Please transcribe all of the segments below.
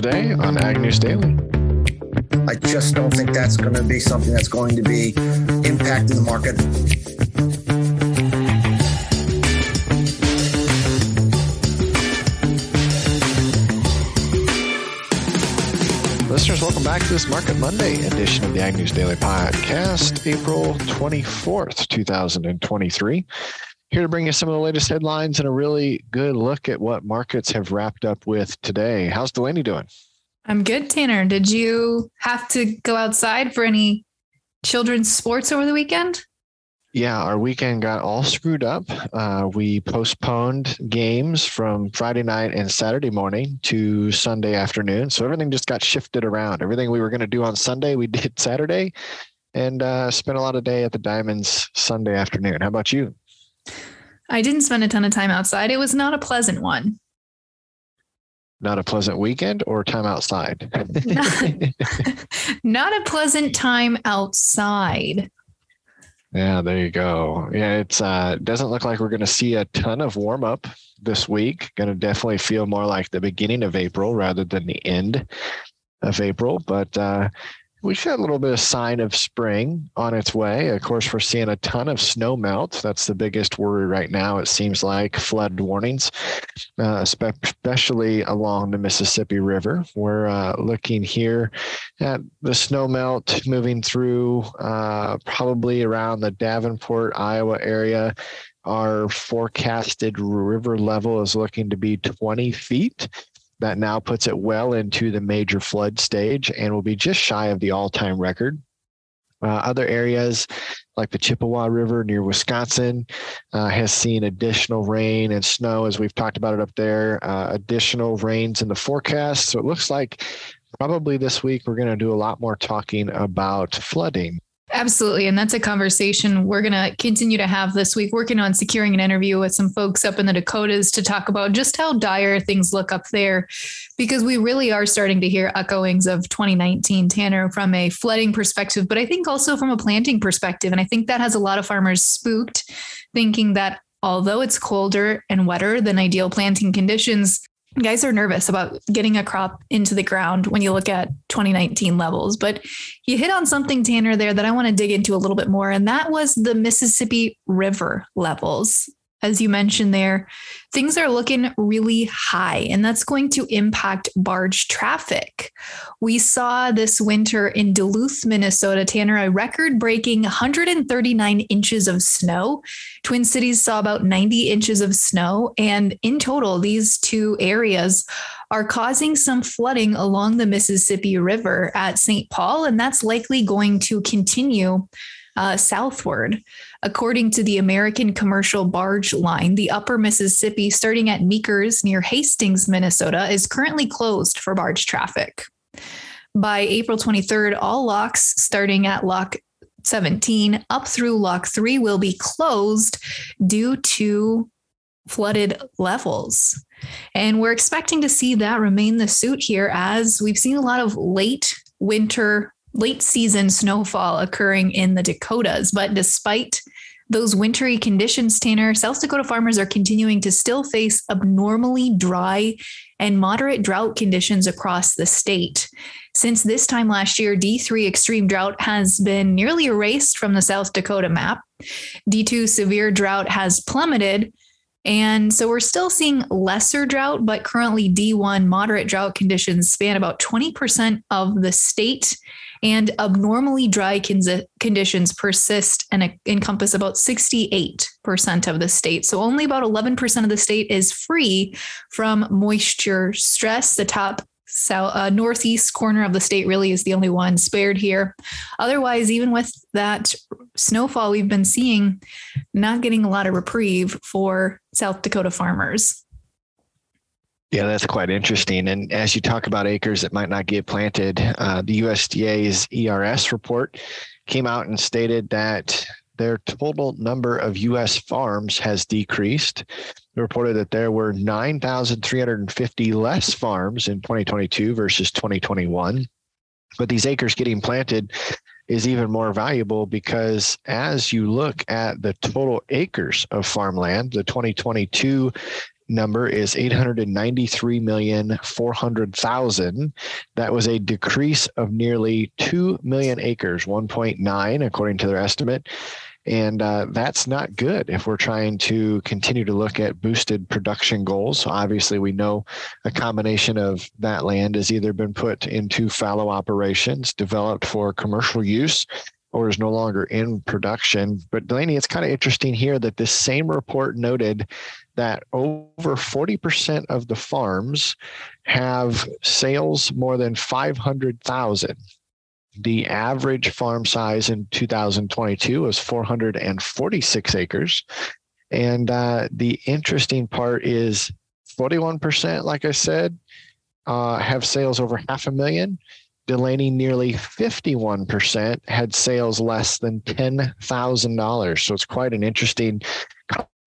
today on Ag News Daily. I just don't think that's going to be something that's going to be impacting the market. Listeners, welcome back to this Market Monday edition of the Ag News Daily Podcast, April 24th, 2023. Here to bring you some of the latest headlines and a really good look at what markets have wrapped up with today. How's Delaney doing? I'm good, Tanner. Did you have to go outside for any children's sports over the weekend? Yeah, our weekend got all screwed up. Uh, we postponed games from Friday night and Saturday morning to Sunday afternoon. So everything just got shifted around. Everything we were going to do on Sunday, we did Saturday and uh, spent a lot of day at the Diamonds Sunday afternoon. How about you? I didn't spend a ton of time outside. It was not a pleasant one. Not a pleasant weekend or time outside? not, not a pleasant time outside. Yeah, there you go. Yeah, it's uh doesn't look like we're going to see a ton of warm up this week. Going to definitely feel more like the beginning of April rather than the end of April, but uh we should have a little bit of sign of spring on its way. Of course, we're seeing a ton of snow melt. That's the biggest worry right now. It seems like flood warnings, uh, especially along the Mississippi River. We're uh, looking here at the snow melt moving through uh, probably around the Davenport, Iowa area. Our forecasted river level is looking to be 20 feet that now puts it well into the major flood stage and will be just shy of the all time record. Uh, other areas like the Chippewa River near Wisconsin uh, has seen additional rain and snow, as we've talked about it up there, uh, additional rains in the forecast. So it looks like probably this week we're going to do a lot more talking about flooding. Absolutely. And that's a conversation we're going to continue to have this week, working on securing an interview with some folks up in the Dakotas to talk about just how dire things look up there, because we really are starting to hear echoings of 2019, Tanner, from a flooding perspective, but I think also from a planting perspective. And I think that has a lot of farmers spooked, thinking that although it's colder and wetter than ideal planting conditions, guys are nervous about getting a crop into the ground when you look at 2019 levels. But you hit on something, Tanner, there that I want to dig into a little bit more, and that was the Mississippi River levels as you mentioned there, things are looking really high, and that's going to impact barge traffic. We saw this winter in Duluth, Minnesota, Tanner, a record breaking 139 inches of snow. Twin Cities saw about 90 inches of snow. And in total, these two areas are causing some flooding along the Mississippi River at St. Paul, and that's likely going to continue uh, southward. According to the American Commercial Barge Line, the upper Mississippi, starting at Meekers near Hastings, Minnesota, is currently closed for barge traffic. By April 23rd, all locks starting at lock 17 up through lock 3 will be closed due to flooded levels. And we're expecting to see that remain the suit here as we've seen a lot of late winter late season snowfall occurring in the Dakotas. But despite those wintry conditions, Tanner, South Dakota farmers are continuing to still face abnormally dry and moderate drought conditions across the state. Since this time last year, D3 extreme drought has been nearly erased from the South Dakota map. D2 severe drought has plummeted. And so we're still seeing lesser drought, but currently D1 moderate drought conditions span about 20% of the state and abnormally dry con- conditions persist and encompass about 68% of the state. So only about 11% of the state is free from moisture stress. The top south uh, northeast corner of the state really is the only one spared here. Otherwise, even with that snowfall we've been seeing, not getting a lot of reprieve for South Dakota farmers. Yeah, that's quite interesting. And as you talk about acres that might not get planted, uh, the USDA's ERS report came out and stated that their total number of U.S. farms has decreased. They reported that there were 9,350 less farms in 2022 versus 2021. But these acres getting planted is even more valuable because as you look at the total acres of farmland, the 2022 number is 893,400,000. That was a decrease of nearly 2 million acres, 1.9 according to their estimate. And uh, that's not good if we're trying to continue to look at boosted production goals. So obviously, we know a combination of that land has either been put into fallow operations, developed for commercial use, or is no longer in production. But Delaney, it's kind of interesting here that this same report noted that over 40% of the farms have sales more than 500,000. The average farm size in 2022 was 446 acres. And uh, the interesting part is 41%, like I said, uh, have sales over half a million. Delaney, nearly 51% had sales less than $10,000. So it's quite an interesting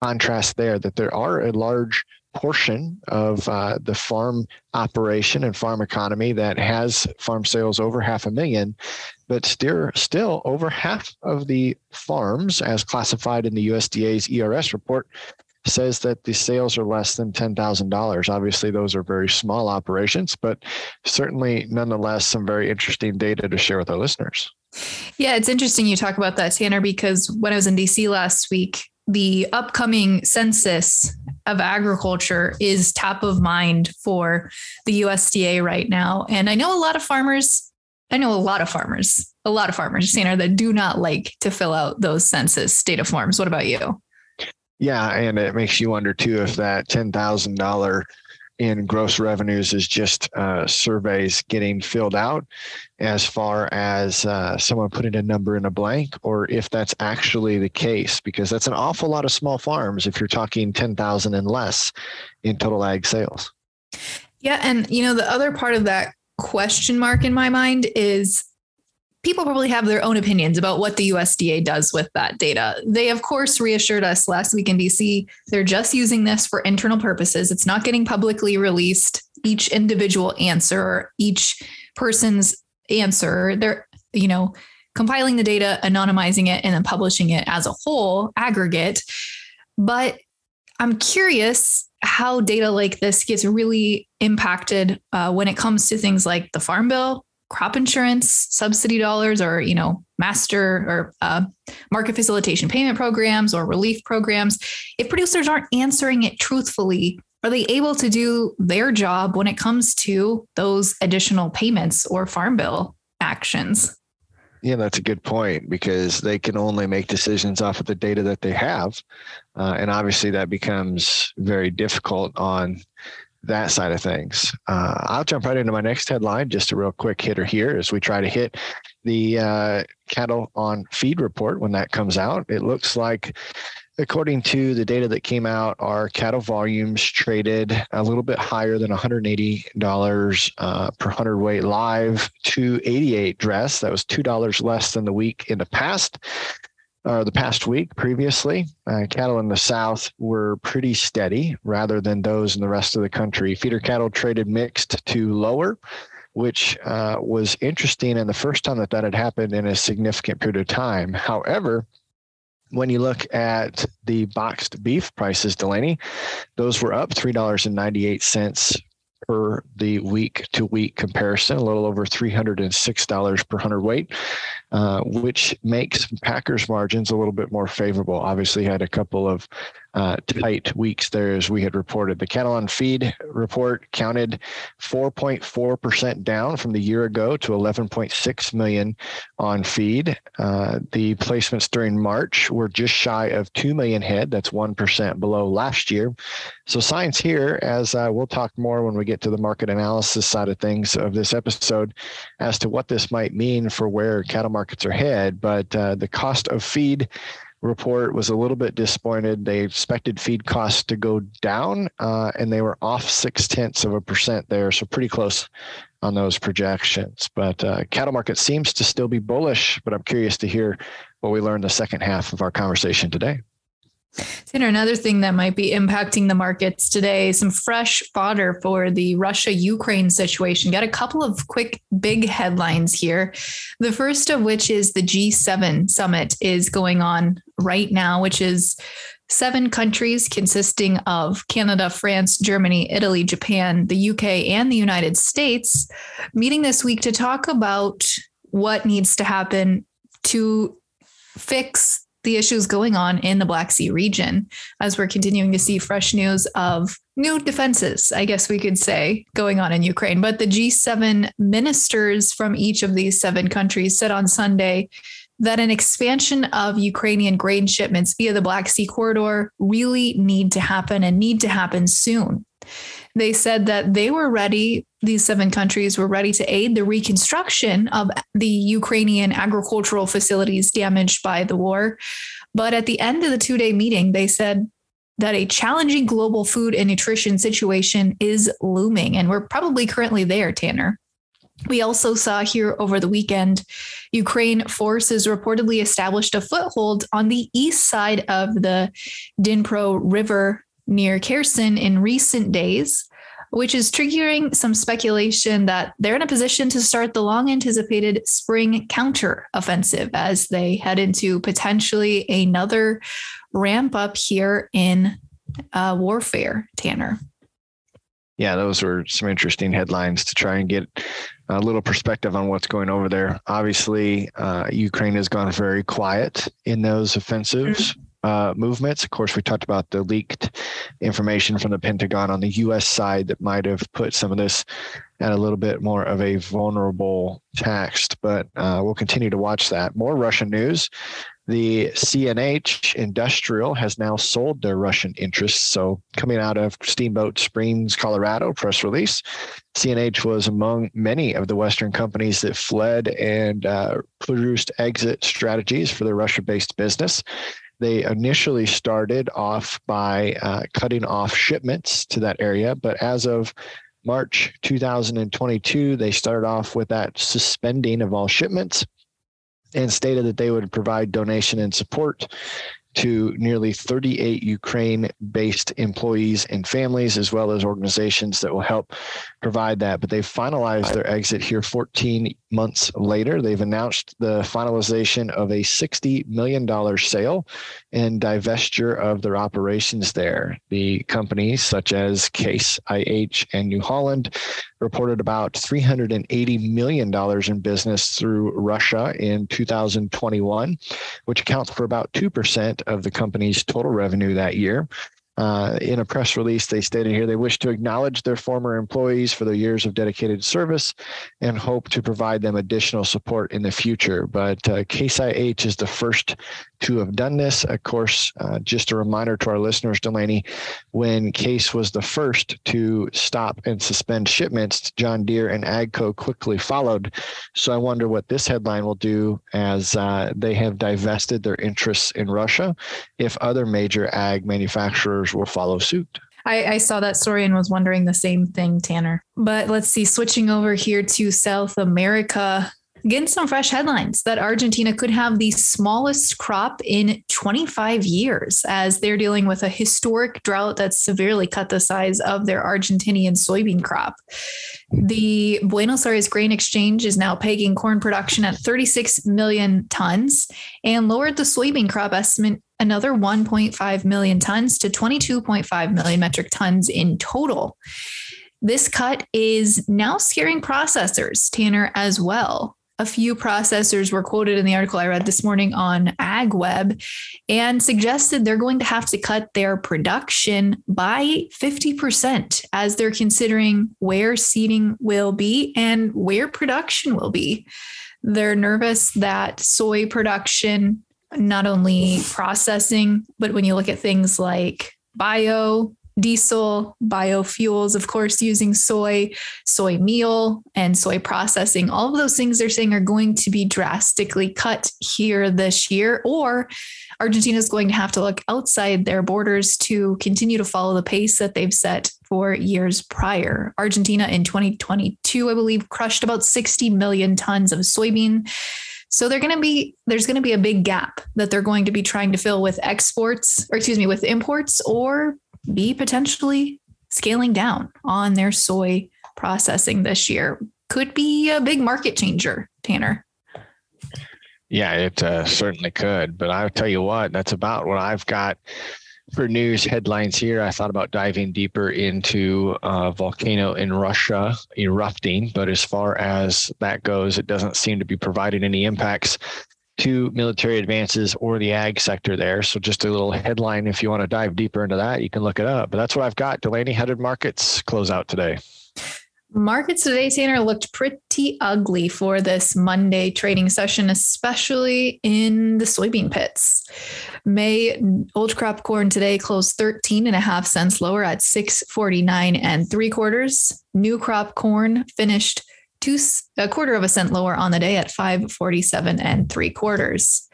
contrast there that there are a large portion of uh, the farm operation and farm economy that has farm sales over half a million, but still, still over half of the farms, as classified in the USDA's ERS report, says that the sales are less than $10,000. Obviously, those are very small operations, but certainly, nonetheless, some very interesting data to share with our listeners. Yeah, it's interesting you talk about that, Tanner, because when I was in DC last week, the upcoming census of agriculture is top of mind for the USDA right now. And I know a lot of farmers, I know a lot of farmers, a lot of farmers, Tanner, that do not like to fill out those census data forms. What about you? Yeah, and it makes you wonder too if that ten thousand dollar in gross revenues is just uh, surveys getting filled out as far as uh, someone putting a number in a blank or if that's actually the case because that's an awful lot of small farms if you're talking 10,000 and less in total ag sales. Yeah and you know the other part of that question mark in my mind is people probably have their own opinions about what the USDA does with that data. They, of course, reassured us last week in DC they're just using this for internal purposes. It's not getting publicly released. Each individual answer, each person's answer, they're, you know, compiling the data, anonymizing it, and then publishing it as a whole aggregate. But I'm curious how data like this gets really impacted uh, when it comes to things like the Farm Bill, crop insurance subsidy dollars or you know master or uh, market facilitation payment programs or relief programs if producers aren't answering it truthfully are they able to do their job when it comes to those additional payments or farm bill actions yeah, that's a good point because they can only make decisions off of the data that they have. Uh, and obviously, that becomes very difficult on that side of things. Uh, I'll jump right into my next headline, just a real quick hitter here as we try to hit the uh, cattle on feed report when that comes out. It looks like, according to the data that came out, our cattle volumes traded a little bit higher than $180 uh, per hundredweight live to 88 dress. That was $2 less than the week in the past uh, the past week previously, uh, cattle in the south were pretty steady rather than those in the rest of the country. Feeder cattle traded mixed to lower, which uh, was interesting and the first time that that had happened in a significant period of time. However, when you look at the boxed beef prices, Delaney, those were up $3.98 per the week to week comparison, a little over $306 per hundredweight, uh, which makes Packers margins a little bit more favorable. Obviously, had a couple of uh, tight weeks there, as we had reported. The cattle on feed report counted 4.4% down from the year ago to 11.6 million on feed. Uh, the placements during March were just shy of 2 million head. That's 1% below last year. So, signs here, as uh, we'll talk more when we get to the market analysis side of things of this episode, as to what this might mean for where cattle markets are head. But uh, the cost of feed report was a little bit disappointed. They expected feed costs to go down, uh, and they were off six tenths of a percent there, so pretty close on those projections. But uh, cattle market seems to still be bullish. But I'm curious to hear what we learned the second half of our conversation today. Another thing that might be impacting the markets today, some fresh fodder for the Russia Ukraine situation. Got a couple of quick big headlines here. The first of which is the G7 summit is going on right now, which is seven countries consisting of Canada, France, Germany, Italy, Japan, the UK, and the United States meeting this week to talk about what needs to happen to fix the issues going on in the Black Sea region as we're continuing to see fresh news of new defenses, I guess we could say, going on in Ukraine. But the G7 ministers from each of these seven countries said on Sunday that an expansion of Ukrainian grain shipments via the Black Sea corridor really need to happen and need to happen soon. They said that they were ready, these seven countries were ready to aid the reconstruction of the Ukrainian agricultural facilities damaged by the war. But at the end of the two day meeting, they said that a challenging global food and nutrition situation is looming. And we're probably currently there, Tanner. We also saw here over the weekend, Ukraine forces reportedly established a foothold on the east side of the Dnipro River near Kherson in recent days, which is triggering some speculation that they're in a position to start the long anticipated spring counter offensive as they head into potentially another ramp up here in uh, warfare, Tanner yeah, those were some interesting headlines to try and get a little perspective on what's going over there. Obviously, uh, Ukraine has gone very quiet in those offensives. Mm-hmm. Uh, movements. Of course, we talked about the leaked information from the Pentagon on the U.S. side that might have put some of this at a little bit more of a vulnerable text, but uh, we'll continue to watch that. More Russian news. The CNH Industrial has now sold their Russian interests. So, coming out of Steamboat Springs, Colorado, press release, CNH was among many of the Western companies that fled and uh, produced exit strategies for their Russia based business. They initially started off by uh, cutting off shipments to that area, but as of March 2022, they started off with that suspending of all shipments and stated that they would provide donation and support to nearly 38 Ukraine based employees and families, as well as organizations that will help provide that. But they've finalized their exit here 14 months later. They've announced the finalization of a $60 million sale and divestiture of their operations there. The companies such as Case IH and New Holland reported about $380 million in business through Russia in 2021, which accounts for about 2% of the company's total revenue that year. Uh, in a press release, they stated here they wish to acknowledge their former employees for their years of dedicated service and hope to provide them additional support in the future. But uh, Case IH is the first to have done this. Of course, uh, just a reminder to our listeners, Delaney, when Case was the first to stop and suspend shipments, John Deere and AGCO quickly followed. So I wonder what this headline will do as uh, they have divested their interests in Russia, if other major ag manufacturers will follow suit. I, I, saw that story and was wondering the same thing, Tanner. But let's see, switching over here to South America getting some fresh headlines that Argentina could have the smallest crop in 25 years as they're dealing with a historic drought that's severely cut the size of their Argentinian soybean crop. The Buenos Aires Grain Exchange is now pegging corn production at 36 million tons and lowered the soybean crop estimate another 1.5 million tons to 22.5 million metric tons in total. This cut is now scaring processors, Tanner, as well a few processors were quoted in the article I read this morning on AgWeb and suggested they're going to have to cut their production by 50% as they're considering where seeding will be and where production will be. They're nervous that soy production, not only processing, but when you look at things like bio, diesel, biofuels, of course, using soy, soy meal, and soy processing. All of those things they're saying are going to be drastically cut here this year, or Argentina is going to have to look outside their borders to continue to follow the pace that they've set for years prior. Argentina in 2022, I believe, crushed about 60 million tons of soybean. So they're going to be there's going to be a big gap that they're going to be trying to fill with exports or excuse me with imports or be potentially scaling down on their soy processing this year. Could be a big market changer, Tanner. Yeah, it uh, certainly could. But I'll tell you what, that's about what I've got for news headlines here, I thought about diving deeper into uh, volcano in Russia erupting, but as far as that goes, it doesn't seem to be providing any impacts to military advances or the ag sector there. So just a little headline if you want to dive deeper into that, you can look it up. But that's what I've got. Delaney, how did markets close out today? Markets today, Tanner, looked pretty ugly for this Monday trading session, especially in the soybean pits. May old crop corn today closed 13 and a half cents lower at 649 and three quarters. New crop corn finished two a quarter of a cent lower on the day at 547 and three quarters.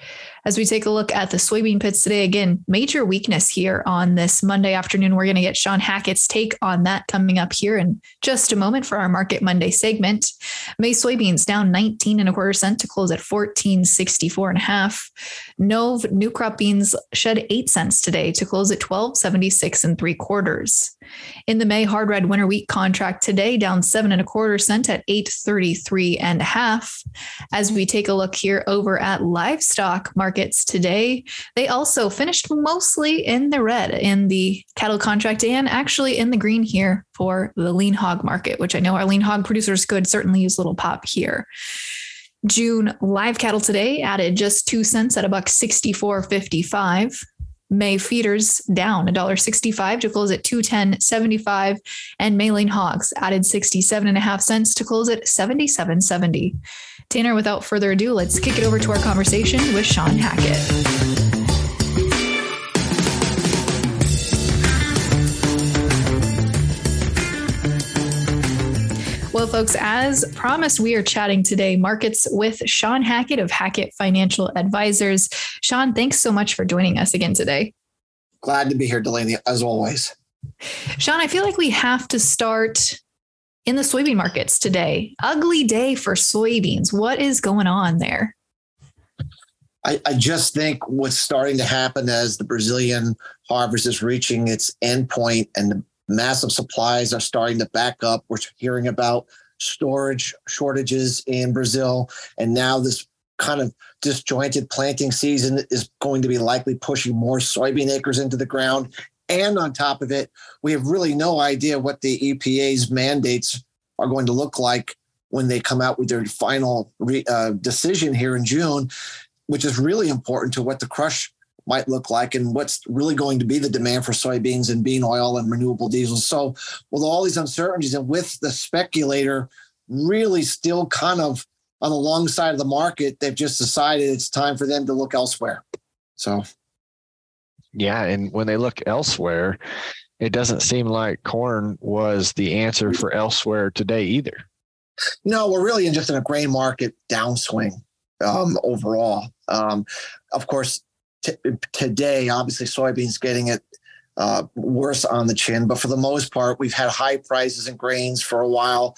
As we take a look at the soybean pits today, again, major weakness here on this Monday afternoon. We're going to get Shawn Hackett's take on that coming up here in just a moment for our Market Monday segment. May soybeans down 19 and a quarter cent to close at 1464 and a half. Nove new crop beans shed eight cents today to close at 1276 and three quarters. In the May hard red winter wheat contract today, down seven and a quarter cent at 833 and a half. As we take a look here over at livestock markets today, they also finished mostly in the red in the cattle contract and actually in the green here for the lean hog market, which I know our lean hog producers could certainly use a little pop here. June live cattle today added just two cents at a buck 64.55. May feeders down $1.65 to close at 210.75 and lean hogs added 67 and a half cents to close at 77.70. Tanner, without further ado, let's kick it over to our conversation with Shawn Hackett. Well, folks, as promised, we are chatting today markets with Shawn Hackett of Hackett Financial Advisors. Shawn, thanks so much for joining us again today. Glad to be here, Delaney, as always. Shawn, I feel like we have to start in the soybean markets today. Ugly day for soybeans. What is going on there? I, I, just think what's starting to happen as the Brazilian harvest is reaching its endpoint and the massive supplies are starting to back up. We're hearing about storage shortages in Brazil. And now this kind of disjointed planting season is going to be likely pushing more soybean acres into the ground. And on top of it, we have really no idea what the EPA's mandates are going to look like when they come out with their final re, uh, decision here in June, which is really important to what the crush might look like and what's really going to be the demand for soybeans and bean oil and renewable diesel. So, with all these uncertainties and with the speculator really still kind of on the long side of the market, they've just decided it's time for them to look elsewhere. So, yeah. And when they look elsewhere, it doesn't seem like corn was the answer for elsewhere today either. No, we're really in just in a grain market downswing um, overall. Um, of course, t- today, obviously, soybeans getting it uh, worse on the chin. But for the most part, we've had high prices in grains for a while.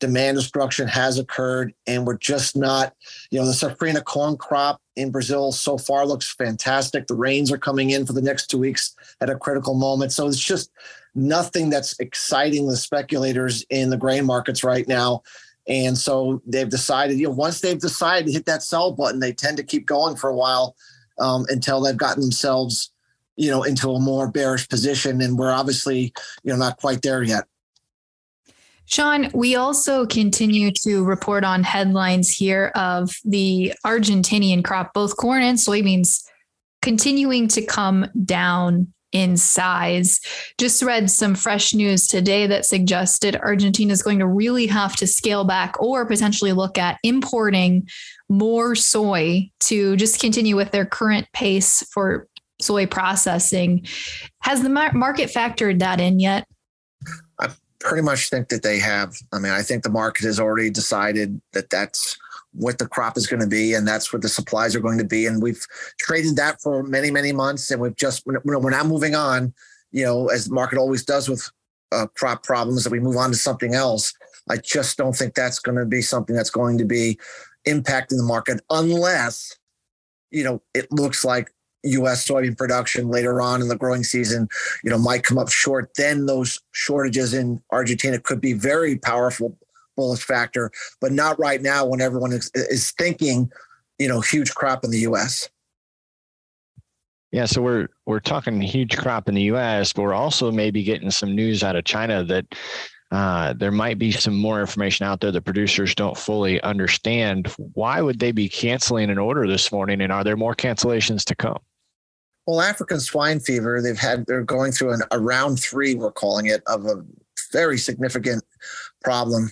Demand destruction has occurred, and we're just not, you know, the safrinha corn crop in Brazil so far looks fantastic. The rains are coming in for the next two weeks at a critical moment. So it's just nothing that's exciting the speculators in the grain markets right now. And so they've decided, you know, once they've decided to hit that sell button, they tend to keep going for a while um, until they've gotten themselves, you know, into a more bearish position. And we're obviously, you know, not quite there yet. Shawn, we also continue to report on headlines here of the Argentinian crop, both corn and soybeans, continuing to come down in size. Just read some fresh news today that suggested Argentina is going to really have to scale back or potentially look at importing more soy to just continue with their current pace for soy processing. Has the market factored that in yet? I pretty much think that they have. I mean, I think the market has already decided that that's what the crop is going to be and that's what the supplies are going to be and we've traded that for many many months and we've just we're now moving on you know as the market always does with uh, crop problems that we move on to something else i just don't think that's going to be something that's going to be impacting the market unless you know it looks like U.S. soybean production later on in the growing season, you know, might come up short. Then those shortages in Argentina could be very powerful bullish factor, but not right now when everyone is, is thinking, you know, huge crop in the U.S. Yeah, so we're we're talking huge crop in the U.S., but we're also maybe getting some news out of China that uh, there might be some more information out there that producers don't fully understand. Why would they be canceling an order this morning, and are there more cancellations to come? Well, African swine fever, they've had they're going through an, a round three, we're calling it, of a very significant problem.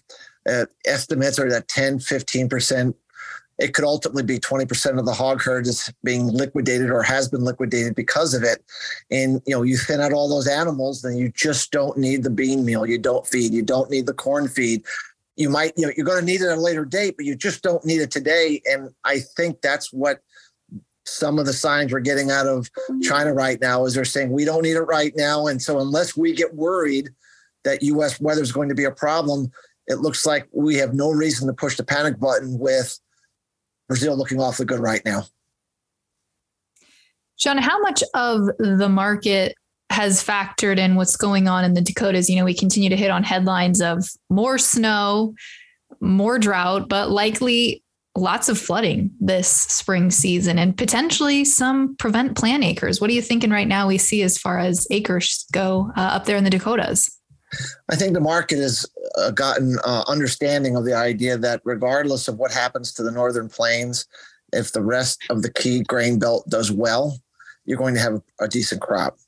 Uh, estimates are that 10, 15 percent it could ultimately be 20% of the hog herd is being liquidated or has been liquidated because of it. And, you know, you thin out all those animals, then you just don't need the bean meal. You don't feed, you don't need the corn feed. You might, you know, you're going to need it at a later date, but you just don't need it today. And I think that's what some of the signs we're getting out of China right now is they're saying we don't need it right now. And so unless we get worried that US weather is going to be a problem, it looks like we have no reason to push the panic button with Brazil looking awfully good right now. Shawn, how much of the market has factored in what's going on in the Dakotas? You know, we continue to hit on headlines of more snow, more drought, but likely lots of flooding this spring season and potentially some prevent plan acres. What are you thinking right now we see as far as acres go uh, up there in the Dakotas? I think the market has uh, gotten uh, understanding of the idea that regardless of what happens to the northern plains, if the rest of the key grain belt does well, you're going to have a, decent crop.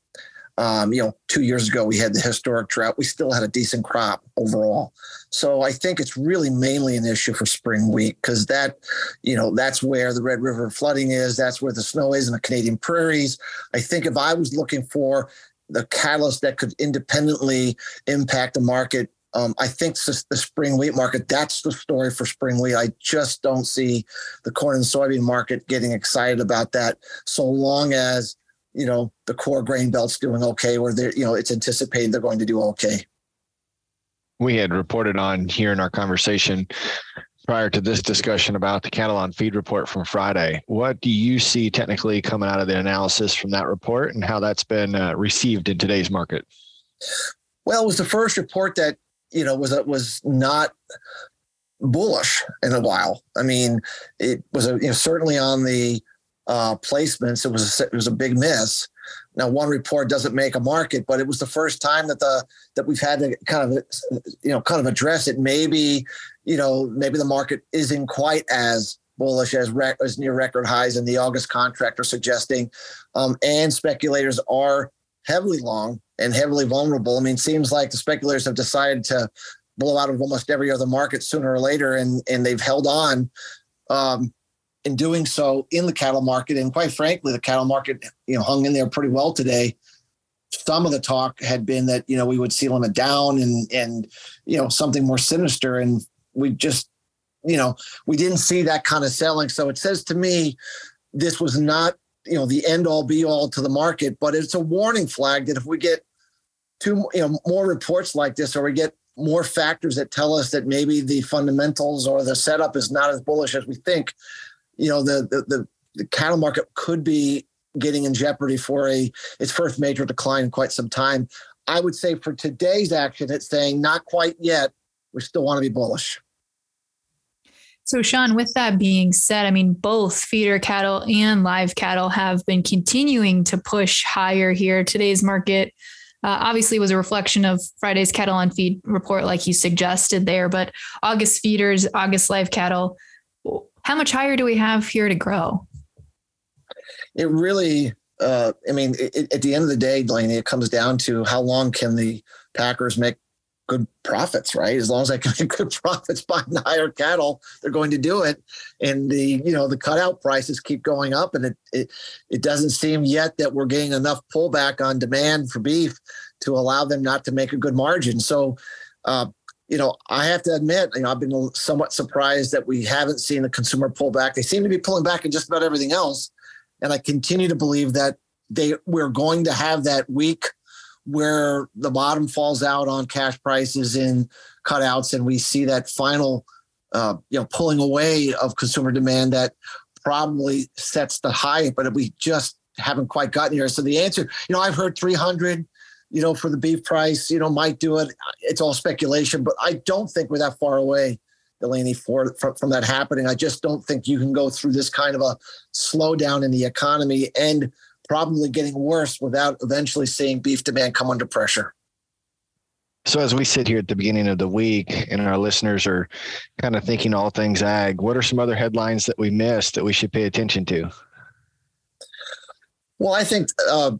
Um, you know, two years ago we had the historic drought. We still had a decent crop overall. So I think it's really mainly an issue for spring wheat because that, you know, that's where the Red River flooding is. That's where the snow is in the Canadian prairies. I think if I was looking for the catalyst that could independently impact the market. Um, I think the spring wheat market, that's the story for spring wheat. I just don't see the corn and soybean market getting excited about that so long as, you know, the core grain belt's doing okay or they're, you know, it's anticipated they're going to do okay. We had reported on here in our conversation prior to this discussion about the cattle on feed report from Friday. What do you see technically coming out of the analysis from that report and how that's been uh, received in today's market? Well, it was the first report that you know was was not bullish in a while. I mean, it was a, you know, certainly on the uh, placements. It was a, it was a big miss. Now, one report doesn't make a market, but it was the first time that the that we've had to kind of you know kind of address it. Maybe you know maybe the market isn't quite as bullish as, as near record highs in the August contract are suggesting, um, and speculators are heavily long and heavily vulnerable. I mean, it seems like the speculators have decided to blow out of almost every other market sooner or later, and and they've held on. Um, in doing so in the cattle market. And quite frankly, the cattle market, you know, hung in there pretty well today. Some of the talk had been that, you know, we would see limit down and, and, you know, something more sinister. And we just, you know, we didn't see that kind of selling. So it says to me, this was not, you know, the end all be all to the market, but it's a warning flag that if we get two, you know, more reports like this, or we get more factors that tell us that maybe the fundamentals or the setup is not as bullish as we think, you know, the, the, the, the cattle market could be getting in jeopardy for a its first major decline in quite some time. I would say for today's action, it's saying not quite yet. We still want to be bullish. So, Shawn, with that being said, I mean, both feeder cattle and live cattle have been continuing to push higher here. Today's market uh, obviously was a reflection of Friday's cattle on feed report, like you suggested there, but August feeders, August live cattle how much higher do we have here to grow? It really, uh, I mean, it, at the end of the day, Delaney, it comes down to how long can the Packers make good profits, right? As long as they can make good profits buying the higher cattle, they're going to do it. And the, you know, the cutout prices keep going up and it, it, it doesn't seem yet that we're getting enough pullback on demand for beef to allow them not to make a good margin. So, uh, you know, I have to admit, you know, I've been somewhat surprised that we haven't seen the consumer pull back. They seem to be pulling back in just about everything else, and I continue to believe that they we're going to have that week where the bottom falls out on cash prices in cutouts, and we see that final, uh, you know, pulling away of consumer demand that probably sets the high, but we just haven't quite gotten here. So the answer, you know, I've heard 300 you know, for the beef price, you know, might do it. It's all speculation, but I don't think we're that far away, Delaney, for, from, from that happening. I just don't think you can go through this kind of a slowdown in the economy and probably getting worse without eventually seeing beef demand come under pressure. So as we sit here at the beginning of the week and our listeners are kind of thinking all things ag, what are some other headlines that we missed that we should pay attention to? Well, I think uh,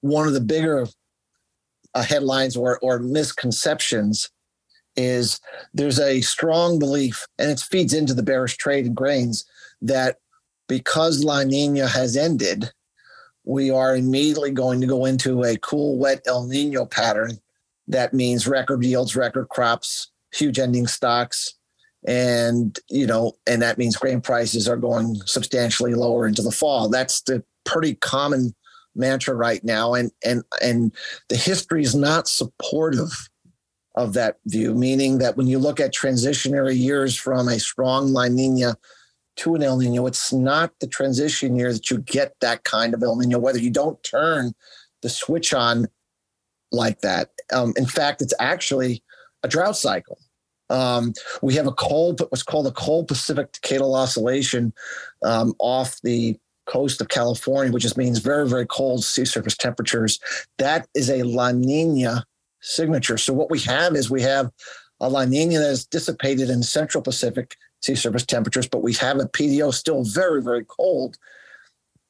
one of the bigger uh, headlines or, or misconceptions is there's a strong belief, and it feeds into the bearish trade in grains, that because La Nina has ended, we are immediately going to go into a cool, wet El Nino pattern that means record yields, record crops, huge ending stocks, and you know, and that means grain prices are going substantially lower into the fall. That's the pretty common mantra right now, and and and the history is not supportive of that view. Meaning that when you look at transitionary years from a strong La Nina to an El Nino, it's not the transition year that you get that kind of El Nino. Whether you don't turn the switch on like that. Um, in fact, it's actually a drought cycle. Um, we have a cold, what's called a cold Pacific decadal oscillation um, off the coast of California, which just means very, very cold sea surface temperatures. That is a La Nina signature. So what we have is we have a La Nina that is dissipated in Central Pacific sea surface temperatures, but we have a PDO still very, very cold.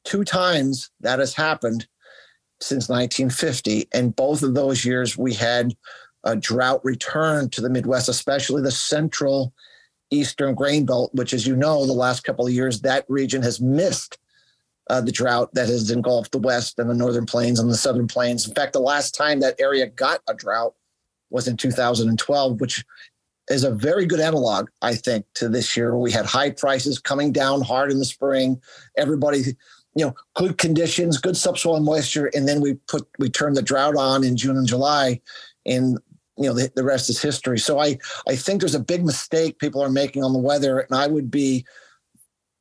Two times that has happened since 1950. And both of those years, we had a drought return to the Midwest, especially the central eastern grain belt, which, as you know, the last couple of years, that region has missed uh, the drought that has engulfed the West and the Northern Plains and the Southern Plains. In fact, the last time that area got a drought was in 2012, which is a very good analog, I think, to this year. We had high prices coming down hard in the spring. Everybody you know, good conditions, good subsoil moisture, and then we put we turned the drought on in June and July, and you know the, the rest is history. So I I think there's a big mistake people are making on the weather, and I would be,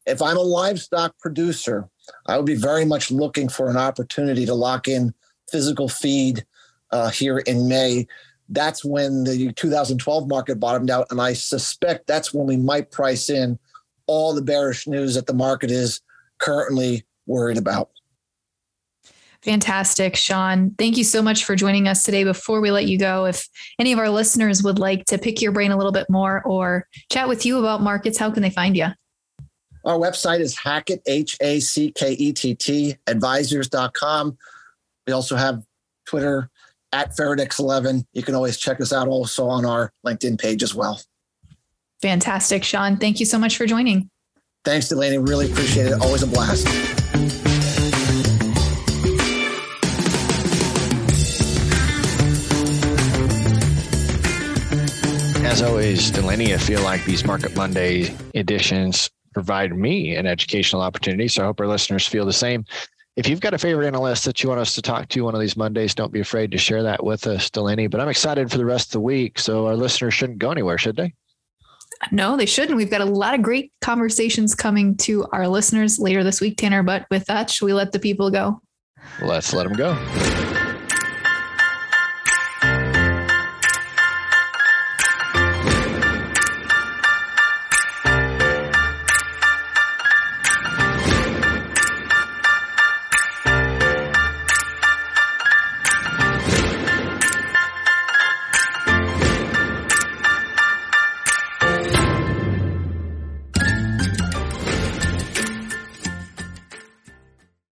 if I'm a livestock producer, I would be very much looking for an opportunity to lock in physical feed uh, here in May. That's when the 2012 market bottomed out, and I suspect that's when we might price in all the bearish news that the market is currently worried about. Fantastic, Shawn. Thank you so much for joining us today. Before we let you go, if any of our listeners would like to pick your brain a little bit more or chat with you about markets, how can they find you? Our website is Hackett, H A C K E T T, advisors.com. We also have Twitter at Faradex11. You can always check us out also on our LinkedIn page as well. Fantastic, Shawn. Thank you so much for joining. Thanks, Delaney. Really appreciate it. Always a blast. As always, Delaney, I feel like these Market Monday editions provide me an educational opportunity. So I hope our listeners feel the same. If you've got a favorite analyst that you want us to talk to one of these Mondays, don't be afraid to share that with us, Delaney. But I'm excited for the rest of the week. So our listeners shouldn't go anywhere, should they? No, they shouldn't. We've got a lot of great conversations coming to our listeners later this week, Tanner. But with that, should we let the people go? Let's let them go.